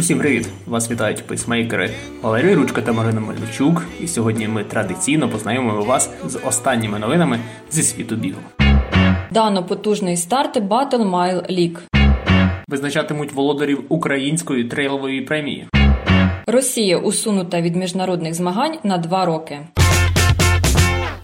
Усім привіт! Вас вітають пейсмейкери Валерій Ручка та Марина Мельничук. І сьогодні ми традиційно познайомимо вас з останніми новинами зі світу бігу. Дано потужний старт Battle Mile League. Визначатимуть володарів української трейлової премії. Росія усунута від міжнародних змагань на два роки.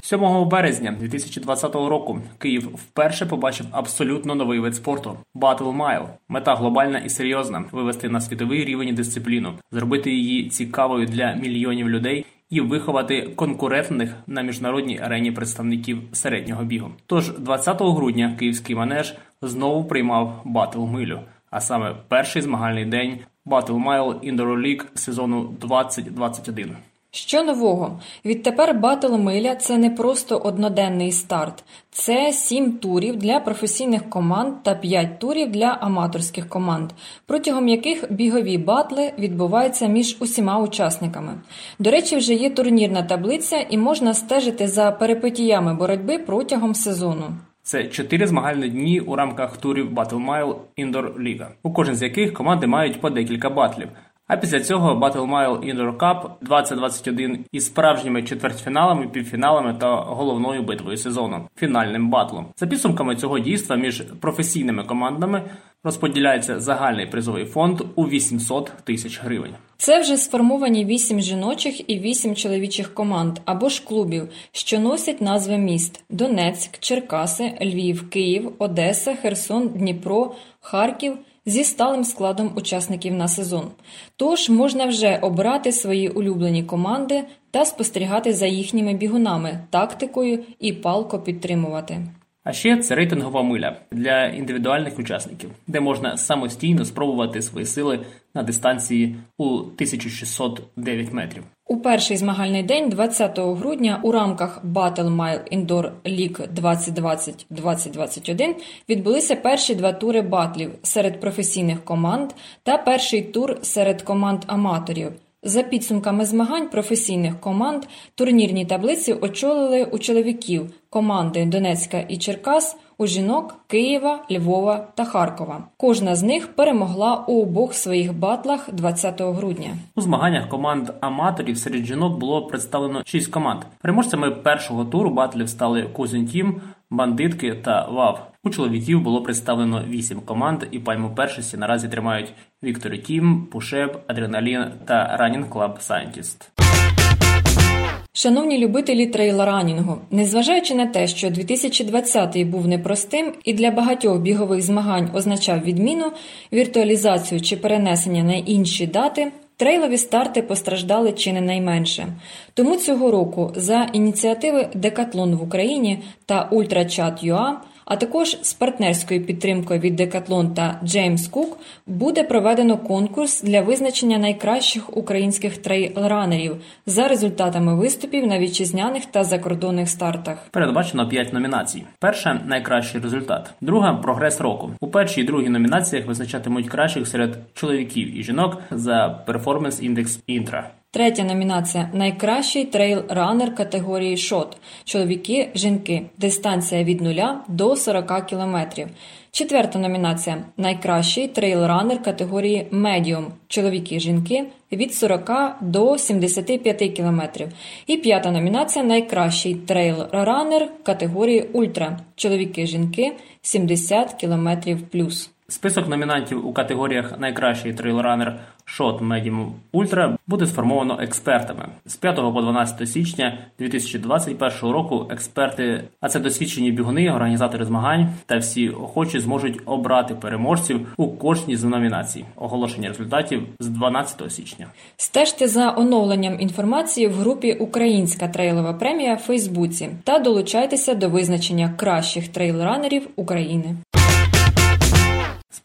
7 березня 2020 року Київ вперше побачив абсолютно новий вид спорту Battle Mile. Мета глобальна і серйозна вивести на світовий рівень дисципліну, зробити її цікавою для мільйонів людей і виховати конкурентних на міжнародній арені представників середнього бігу. Тож 20 грудня київський манеж знову приймав Battle Милю, а саме перший змагальний день Battle Mile Indoor League сезону 2021. Що нового? Відтепер Батл Миля це не просто одноденний старт, це сім турів для професійних команд та п'ять турів для аматорських команд, протягом яких бігові батли відбуваються між усіма учасниками. До речі, вже є турнірна таблиця і можна стежити за перипетіями боротьби протягом сезону. Це чотири змагальні дні у рамках турів Battle Mile Indoor League, у кожен з яких команди мають по декілька батлів. А після цього Battle Mile Indoor Cup 2021 із справжніми четвертьфіналами, півфіналами та головною битвою сезону фінальним батлом. За підсумками цього дійства між професійними командами розподіляється загальний призовий фонд у 800 тисяч гривень. Це вже сформовані вісім жіночих і вісім чоловічих команд або ж клубів, що носять назви міст: Донецьк, Черкаси, Львів, Київ, Одеса, Херсон, Дніпро, Харків зі сталим складом учасників на сезон. Тож можна вже обрати свої улюблені команди та спостерігати за їхніми бігунами, тактикою і палко підтримувати. А ще це рейтингова миля для індивідуальних учасників, де можна самостійно спробувати свої сили на дистанції у 1609 метрів. У перший змагальний день, 20 грудня, у рамках Battle Mile Indoor League 2020-2021 відбулися перші два тури батлів серед професійних команд та перший тур серед команд аматорів. За підсумками змагань професійних команд турнірні таблиці очолили у чоловіків команди Донецька і Черкас, у жінок Києва, Львова та Харкова. Кожна з них перемогла у обох своїх батлах 20 грудня. У змаганнях команд аматорів серед жінок було представлено шість команд. Переможцями першого туру батлів стали Кузін Тім, бандитки та ВАВ. У чоловіків було представлено вісім команд, і пальму першості наразі тримають Віктор Team, Push Up, Адреналін та Running Club Scientist. Шановні любителі трейлранінгу, незважаючи на те, що 2020 був непростим і для багатьох бігових змагань означав відміну, віртуалізацію чи перенесення на інші дати, трейлові старти постраждали чи не найменше. Тому цього року за ініціативи Декатлон в Україні та Ультрачат.ua а також з партнерською підтримкою від Decathlon та James Cook буде проведено конкурс для визначення найкращих українських трейлранерів за результатами виступів на вітчизняних та закордонних стартах. Передбачено 5 номінацій. Перша найкращий результат, друга прогрес року. У першій і другій номінаціях визначатимуть кращих серед чоловіків і жінок за перформанс індекс інтра. Третя номінація найкращий трейл-ранер категорії short. Чоловіки, жінки. Дистанція від 0 до 40 кілометрів. Четверта номінація найкращий трейл-ранер категорії медіум. Чоловіки, жінки від 40 до 75 кілометрів. І п'ята номінація найкращий трейл-ранер категорії ультра. Чоловіки, жінки 70 кілометрів плюс. Список номінантів у категоріях Найкращий трейлранер Shot Medium Ultra буде сформовано експертами з 5 по 12 січня 2021 року. Експерти, а це досвідчені бігуни, організатори змагань та всі охочі зможуть обрати переможців у кожній з номінацій. Оголошення результатів з 12 січня. Стежте за оновленням інформації в групі Українська трейлова премія в Фейсбуці та долучайтеся до визначення кращих трейлранерів України.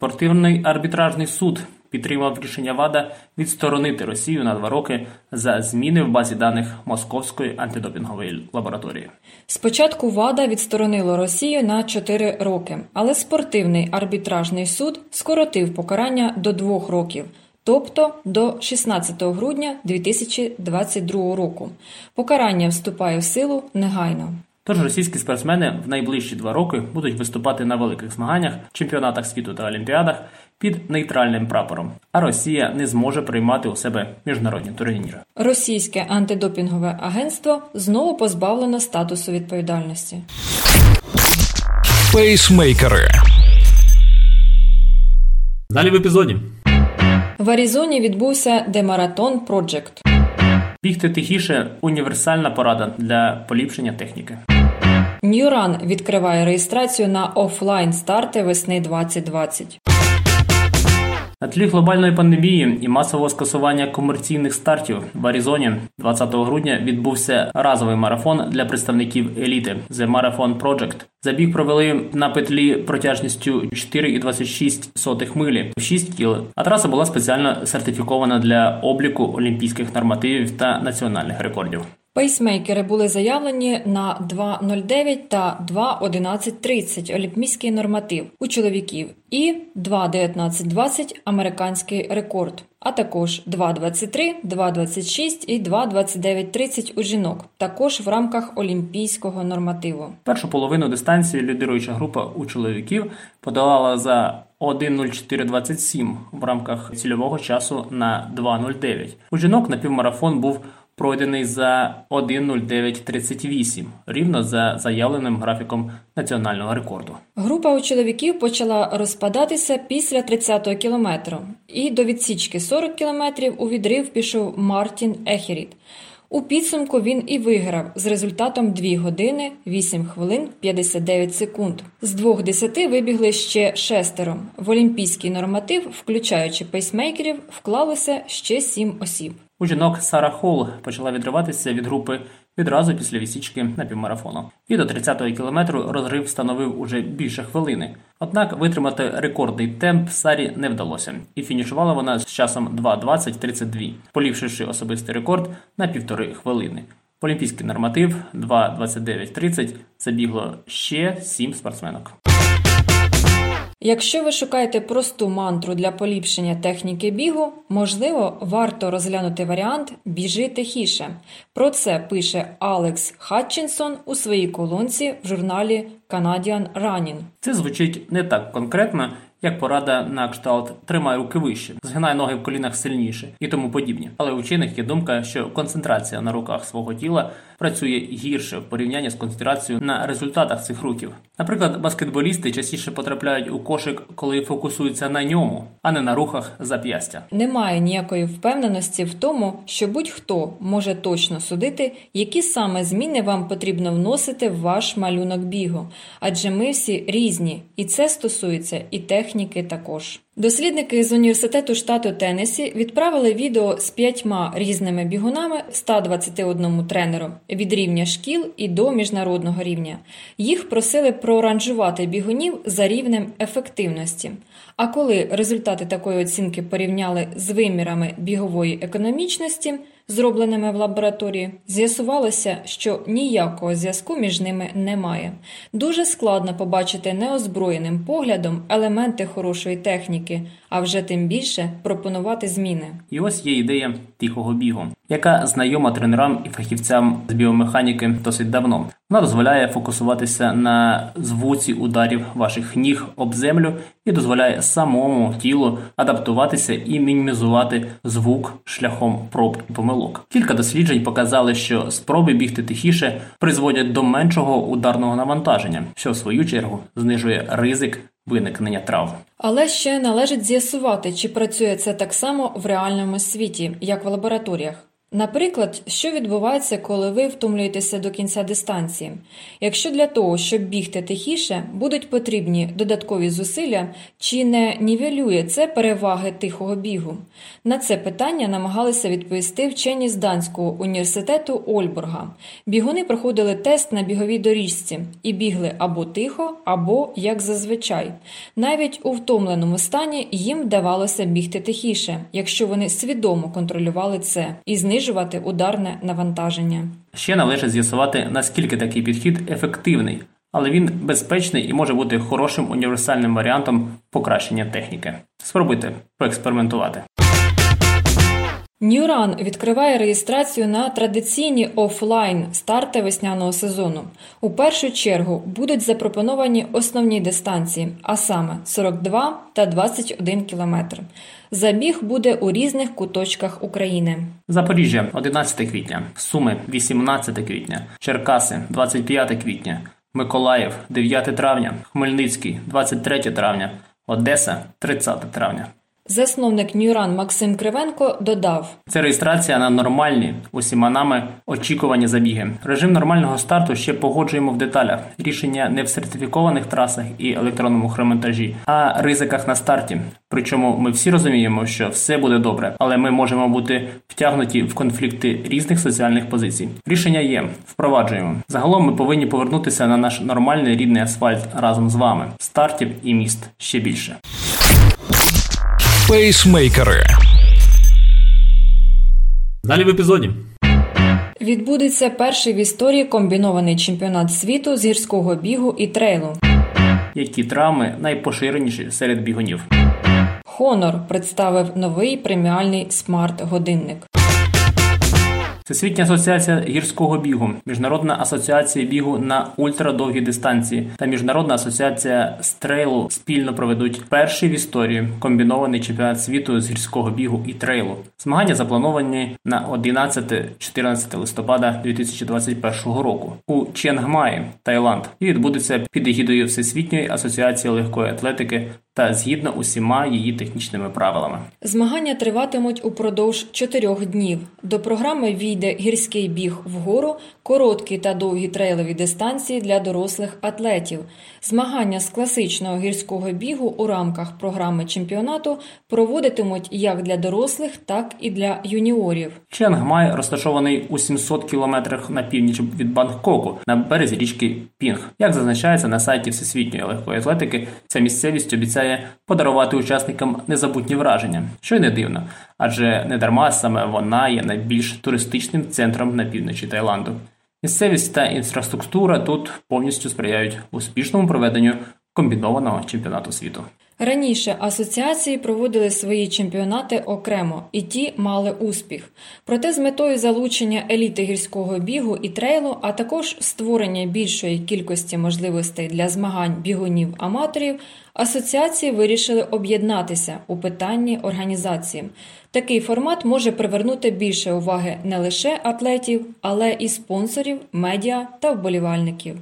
Спортивний арбітражний суд підтримав рішення ВАДА відсторонити Росію на два роки за зміни в базі даних Московської антидопінгової лабораторії. Спочатку ВАДА відсторонило Росію на 4 роки, але спортивний арбітражний суд скоротив покарання до двох років. Тобто до 16 грудня 2022 року покарання вступає в силу негайно. Тож російські спортсмени в найближчі два роки будуть виступати на великих змаганнях, чемпіонатах світу та олімпіадах під нейтральним прапором. А Росія не зможе приймати у себе міжнародні турніри. Російське антидопінгове агентство знову позбавлено статусу відповідальності. Пейсмейкери. Далі в епізоді. В Аризоні відбувся демаратон Project. Бігти тихіше універсальна порада для поліпшення техніки. Ньюран відкриває реєстрацію на офлайн старти весни 2020. На тлі глобальної пандемії і масового скасування комерційних стартів в Аризоні 20 грудня відбувся разовий марафон для представників еліти The Marathon Project. Забіг провели на петлі протяжністю 4,26 милі в 6 кіл. А траса була спеціально сертифікована для обліку олімпійських нормативів та національних рекордів. Пейсмейкери були заявлені на 2.09 та 2.11.30 олімпійський норматив у чоловіків і 2.19.20 американський рекорд, а також 2.23, 2.26 і 2.29.30 у жінок, також в рамках олімпійського нормативу. Першу половину дистанції лідируюча група у чоловіків подолала за 1.04.27 в рамках цільового часу на 2.09. У жінок напівмарафон був пройдений за 1.09.38, рівно за заявленим графіком національного рекорду. Група у чоловіків почала розпадатися після 30-го кілометру, і до відсічки 40 кілометрів у відрив пішов Мартін Ехеріт. У підсумку він і виграв з результатом 2 години 8 хвилин 59 секунд. З двох десяти вибігли ще шестеро. В олімпійський норматив, включаючи пейсмейкерів, вклалося ще сім осіб. У жінок Сара Холл почала відриватися від групи відразу після відсічки на півмарафону. І до 30-го кілометру розрив становив уже більше хвилини. Однак витримати рекордний темп Сарі не вдалося, і фінішувала вона з часом 2.20.32, поліпшивши особистий рекорд на півтори хвилини. Олімпійський норматив 2.29.30 забігло ще сім спортсменок. Якщо ви шукаєте просту мантру для поліпшення техніки бігу, можливо, варто розглянути варіант Біжи тихіше. Про це пише Алекс Хатчинсон у своїй колонці в журналі Canadian Running. Це звучить не так конкретно, як порада на кшталт тримай руки вище, згинай ноги в колінах сильніше і тому подібні. Але у вчених є думка, що концентрація на руках свого тіла працює гірше в порівнянні з концентрацією на результатах цих рухів. Наприклад, баскетболісти частіше потрапляють у кошик, коли фокусуються на ньому, а не на рухах зап'ястя. Немає ніякої впевненості в тому, що будь-хто може точно судити, які саме зміни вам потрібно вносити в ваш малюнок бігу, адже ми всі різні, і це стосується і техніки також. Дослідники з університету штату Теннессі відправили відео з п'ятьма різними бігунами 121 тренеру від рівня шкіл і до міжнародного рівня. Їх просили проранжувати бігунів за рівнем ефективності. А коли результати такої оцінки порівняли з вимірами бігової економічності, зробленими в лабораторії, з'ясувалося, що ніякого зв'язку між ними немає. Дуже складно побачити неозброєним поглядом елементи хорошої техніки, а вже тим більше пропонувати зміни. І ось є ідея тихого бігу, яка знайома тренерам і фахівцям з біомеханіки досить давно. Вона дозволяє фокусуватися на звуці ударів ваших ніг об землю і дозволяє самому тілу адаптуватися і мінімізувати звук шляхом проб і помилок. Кілька досліджень показали, що спроби бігти тихіше призводять до меншого ударного навантаження, що в свою чергу знижує ризик виникнення травм. Але ще належить з'ясувати, чи працює це так само в реальному світі, як в лабораторіях. Наприклад, що відбувається, коли ви втомлюєтеся до кінця дистанції? Якщо для того, щоб бігти тихіше, будуть потрібні додаткові зусилля, чи не нівелює це переваги тихого бігу? На це питання намагалися відповісти вчені з Данського університету Ольбурга. Бігуни проходили тест на біговій доріжці і бігли або тихо, або як зазвичай. Навіть у втомленому стані їм вдавалося бігти тихіше, якщо вони свідомо контролювали це і знижували знижувати ударне навантаження. Ще належить з'ясувати, наскільки такий підхід ефективний, але він безпечний і може бути хорошим універсальним варіантом покращення техніки. Спробуйте поекспериментувати. Ньюран відкриває реєстрацію на традиційні офлайн старти весняного сезону. У першу чергу будуть запропоновані основні дистанції, а саме 42 та 21 кілометр. Забіг буде у різних куточках України. Запоріжжя 11 квітня, Суми 18 квітня, Черкаси 25 квітня, Миколаїв 9 травня, Хмельницький 23 травня, Одеса 30 травня. Засновник Ньюран Максим Кривенко додав: Це реєстрація на нормальні усіма нами очікувані забіги. Режим нормального старту ще погоджуємо в деталях. Рішення не в сертифікованих трасах і електронному хромонтажі, а ризиках на старті. Причому ми всі розуміємо, що все буде добре, але ми можемо бути втягнуті в конфлікти різних соціальних позицій. Рішення є, впроваджуємо. Загалом ми повинні повернутися на наш нормальний рідний асфальт разом з вами. Стартів і міст ще більше. Пейсмейкери. Далі в епізоді. Відбудеться перший в історії комбінований чемпіонат світу з гірського бігу і трейлу. Які травми найпоширеніші серед бігунів? Хонор представив новий преміальний смарт-годинник. Всесвітня асоціація гірського бігу, Міжнародна асоціація бігу на ультрадовгі дистанції та Міжнародна асоціація стрейлу спільно проведуть перший в історії комбінований чемпіонат світу з гірського бігу і трейлу. Змагання заплановані на 11-14 листопада 2021 року у Ченгмаї, Таїланд, і відбудеться під егідою Всесвітньої асоціації легкої атлетики та згідно усіма її технічними правилами. Змагання триватимуть упродовж чотирьох днів. До програми війде гірський біг вгору, короткі та довгі трейлові дистанції для дорослих атлетів. Змагання з класичного гірського бігу у рамках програми чемпіонату проводитимуть як для дорослих, так і для юніорів. Ченгмай розташований у 700 кілометрах на північ від Бангкоку на березі річки Пінг. Як зазначається на сайті Всесвітньої легкої атлетики, ця місцевість обіцяє подарувати учасникам незабутні враження, що й не дивно, адже не дарма саме вона є найбільш туристичним центром на півночі Таїланду. Місцевість та інфраструктура тут повністю сприяють успішному проведенню комбінованого чемпіонату світу. Раніше асоціації проводили свої чемпіонати окремо, і ті мали успіх. Проте з метою залучення еліти гірського бігу і трейлу, а також створення більшої кількості можливостей для змагань бігунів-аматорів, асоціації вирішили об'єднатися у питанні організації. Такий формат може привернути більше уваги не лише атлетів, але і спонсорів, медіа та вболівальників.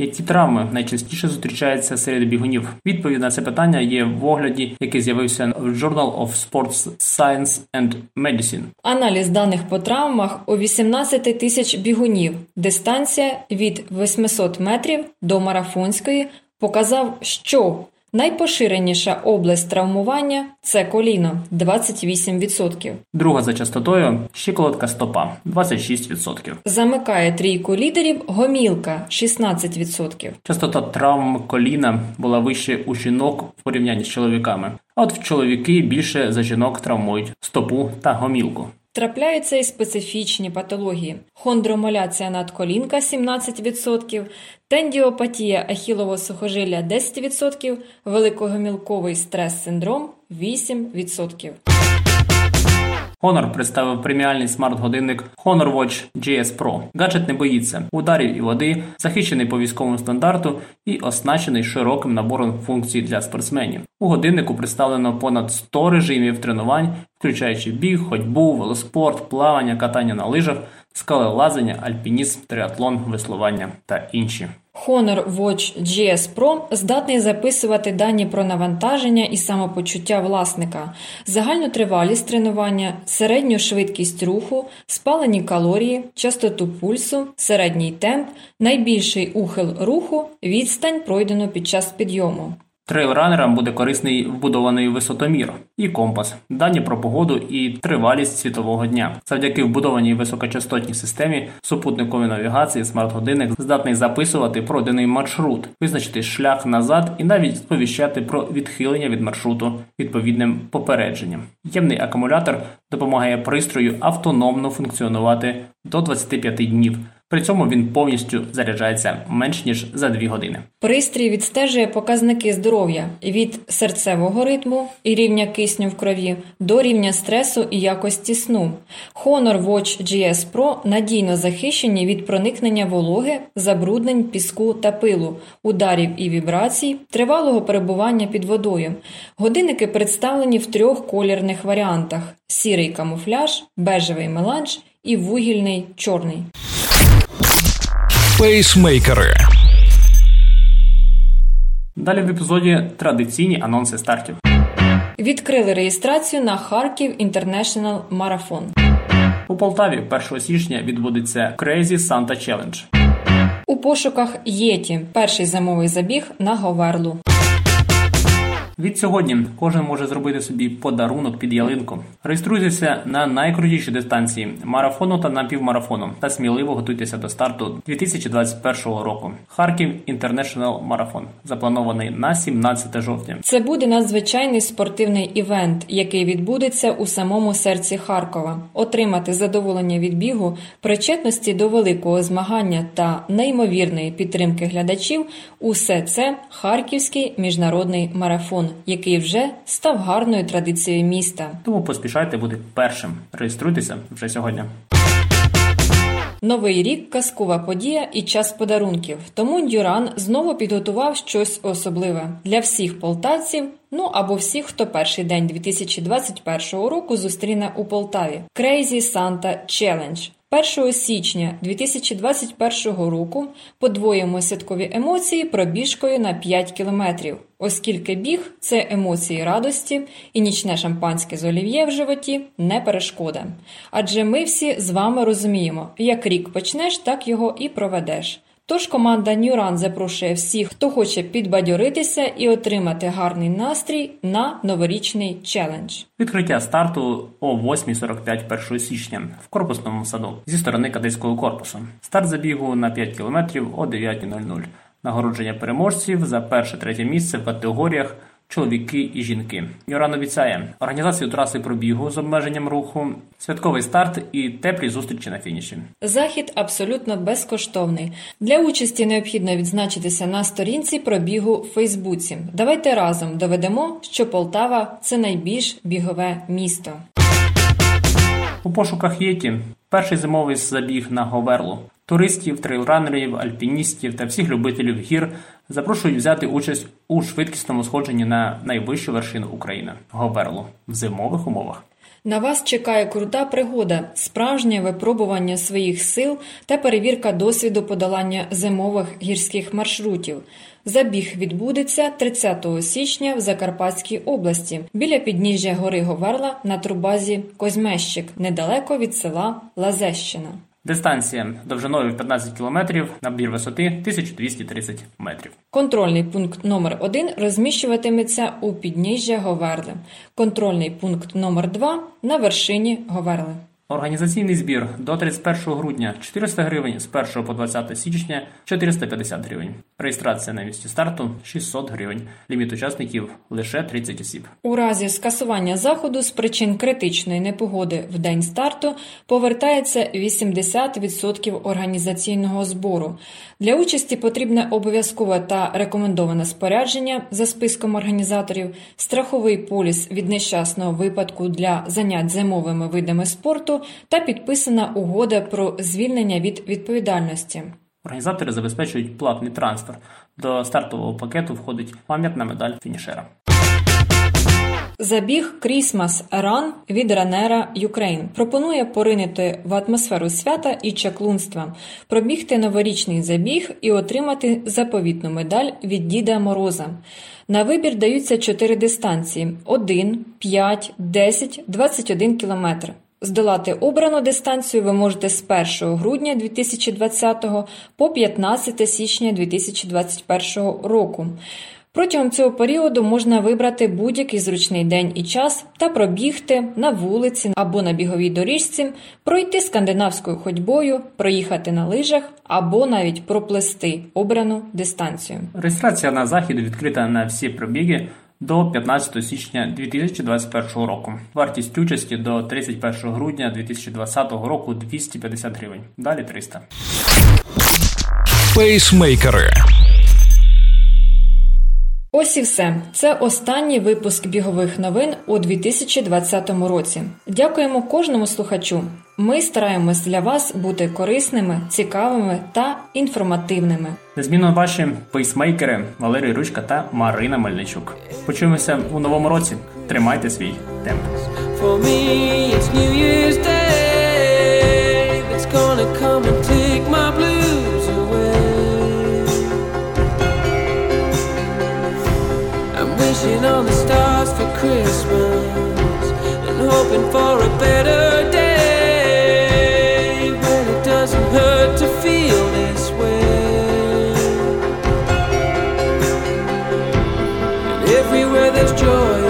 Які травми найчастіше зустрічаються серед бігунів? Відповідь на це питання є в огляді, який з'явився в Journal of Sports Science and Medicine. Аналіз даних по травмах у 18 тисяч бігунів. Дистанція від 800 метрів до марафонської показав, що найпоширеніша область травмування це коліно 28%. Друга за частотою щиколотка стопа 26%. Замикає трійку лідерів гомілка 16%. Частота травм коліна була вище у жінок в порівнянні з чоловіками. А от в чоловіки більше за жінок травмують стопу та гомілку. Трапляються і специфічні патології: хондромоляція надколінка 17%, тендіопатія ахілового сухожилля 10%, великогомілковий стрес-синдром 8%. Honor представив преміальний смарт-годинник Honor Watch GS Pro. Гаджет не боїться ударів і води, захищений по військовому стандарту і оснащений широким набором функцій для спортсменів. У годиннику представлено понад 100 режимів тренувань, включаючи біг, ходьбу, велоспорт, плавання, катання на лижах, скалелазання, альпінізм, триатлон, веслування та інші. Honor Watch GS Pro здатний записувати дані про навантаження і самопочуття власника, загальну тривалість тренування, середню швидкість руху, спалені калорії, частоту пульсу, середній темп, найбільший ухил руху, відстань пройдену під час підйому. Трейлранерам буде корисний вбудований висотомір і компас, дані про погоду і тривалість світового дня. Завдяки вбудованій високочастотній системі супутникової навігації смарт-годинник здатний записувати пройдений маршрут, визначити шлях назад і навіть сповіщати про відхилення від маршруту відповідним попередженням. Ємний акумулятор допомагає пристрою автономно функціонувати до 25 днів. При цьому він повністю заряджається менш ніж за 2 години. Пристрій відстежує показники здоров'я від серцевого ритму і рівня кисню в крові до рівня стресу і якості сну. Honor Watch GS Pro надійно захищені від проникнення вологи, забруднень, піску та пилу, ударів і вібрацій, тривалого перебування під водою. Годинники представлені в трьох колірних варіантах: сірий камуфляж, бежевий меланж і вугільний чорний. Пейсмейкери. Далі в епізоді традиційні анонси стартів. Відкрили реєстрацію на Харків International Marathon. У Полтаві 1 січня відбудеться Crazy Santa Challenge. У пошуках Єті перший зимовий забіг на Говерлу. Від сьогодні кожен може зробити собі подарунок під ялинку. Реєструйтеся на найкрутіші дистанції марафону та напівмарафону та сміливо готуйтеся до старту 2021 року. Харків Інтернешнл Марафон запланований на 17 жовтня. Це буде надзвичайний спортивний івент, який відбудеться у самому серці Харкова. Отримати задоволення від бігу, причетності до великого змагання та неймовірної підтримки глядачів усе це Харківський міжнародний марафон, який вже став гарною традицією міста. Тому поспішайте бути першим. Реєструйтеся вже сьогодні. Новий рік казкова подія і час подарунків. Тому Дюран знову підготував щось особливе для всіх полтавців. Ну або всіх, хто перший день 2021 року зустріне у Полтаві. Crazy Santa Challenge. 1 січня 2021 року подвоїмо святкові емоції пробіжкою на 5 кілометрів, оскільки біг це емоції радості і нічне шампанське з олів'є в животі не перешкода. Адже ми всі з вами розуміємо, як рік почнеш, так його і проведеш. Тож команда Нюран запрошує всіх, хто хоче підбадьоритися і отримати гарний настрій на новорічний челендж. Відкриття старту о 8.45 1 січня в корпусному саду зі сторони кадетського корпусу. Старт забігу на 5 км о 9.00. Нагородження переможців за перше-третє місце в категоріях чоловіки і жінки. Юран обіцяє організацію траси пробігу з обмеженням руху, святковий старт і теплі зустрічі на фініші. Захід абсолютно безкоштовний. Для участі необхідно відзначитися на сторінці пробігу в Фейсбуці. Давайте разом доведемо, що Полтава це найбільш бігове місто. У пошуках Єті перший зимовий забіг на Говерлу. Туристів, трейлранерів, альпіністів та всіх любителів гір запрошують взяти участь у швидкісному сходженні на найвищу вершину України Говерлу в зимових умовах. На вас чекає крута пригода, справжнє випробування своїх сил та перевірка досвіду подолання зимових гірських маршрутів. Забіг відбудеться 30 січня в Закарпатській області біля підніжжя гори Говерла на трубазі Козьмещик, недалеко від села Лазещина. Дистанція довжиною в 15 кілометрів, набір висоти 1230 метрів. Контрольний пункт номер 1 розміщуватиметься у підніжжя Говерли. Контрольний пункт номер 2 на вершині Говерли. Організаційний збір до 31 грудня 400 гривень, з 1 по 20 січня 450 гривень. Реєстрація на місці старту 600 гривень. Ліміт учасників лише 30 осіб. У разі скасування заходу з причин критичної непогоди в день старту повертається 80% організаційного збору. Для участі потрібне обов'язкове та рекомендоване спорядження за списком організаторів, страховий поліс від нещасного випадку для занять зимовими видами спорту та підписана угода про звільнення від відповідальності. Організатори забезпечують платний трансфер. До стартового пакету входить пам'ятна медаль фінішера. Забіг Christmas Run від Ранера Ukraine пропонує поринити в атмосферу свята і чаклунства, пробігти новорічний забіг і отримати заповітну медаль від Діда Мороза. На вибір даються чотири дистанції: 1, 5, 10, 21 кілометр. Здолати обрану дистанцію ви можете з 1 грудня 2020 по 15 січня 2021 року. Протягом цього періоду можна вибрати будь-який зручний день і час та пробігти на вулиці або на біговій доріжці, пройти скандинавською ходьбою, проїхати на лижах або навіть проплести обрану дистанцію. Реєстрація на захід відкрита на всі пробіги до 15 січня 2021 року. Вартість участі до 31 грудня 2020 року 250 гривень. Далі 300. Пейсмейкери. Ось і все. Це останній випуск бігових новин у 2020 році. Дякуємо кожному слухачу. Ми стараємось для вас бути корисними, цікавими та інформативними. Незмінно ваші пейсмейкери Валерій Ручка та Марина Мельничук. Почуємося у новому році. Тримайте свій темп. For me, it's New Year's Day. It's gonna come and take my blues wishing on the stars for Christmas and hoping for a better day. But it doesn't hurt to feel this way. And everywhere there's joy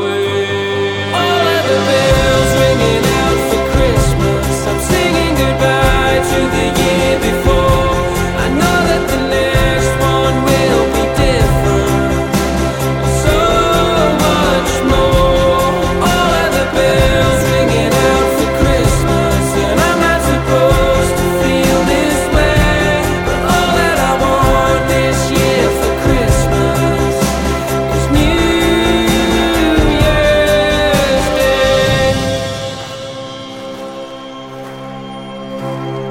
Bye.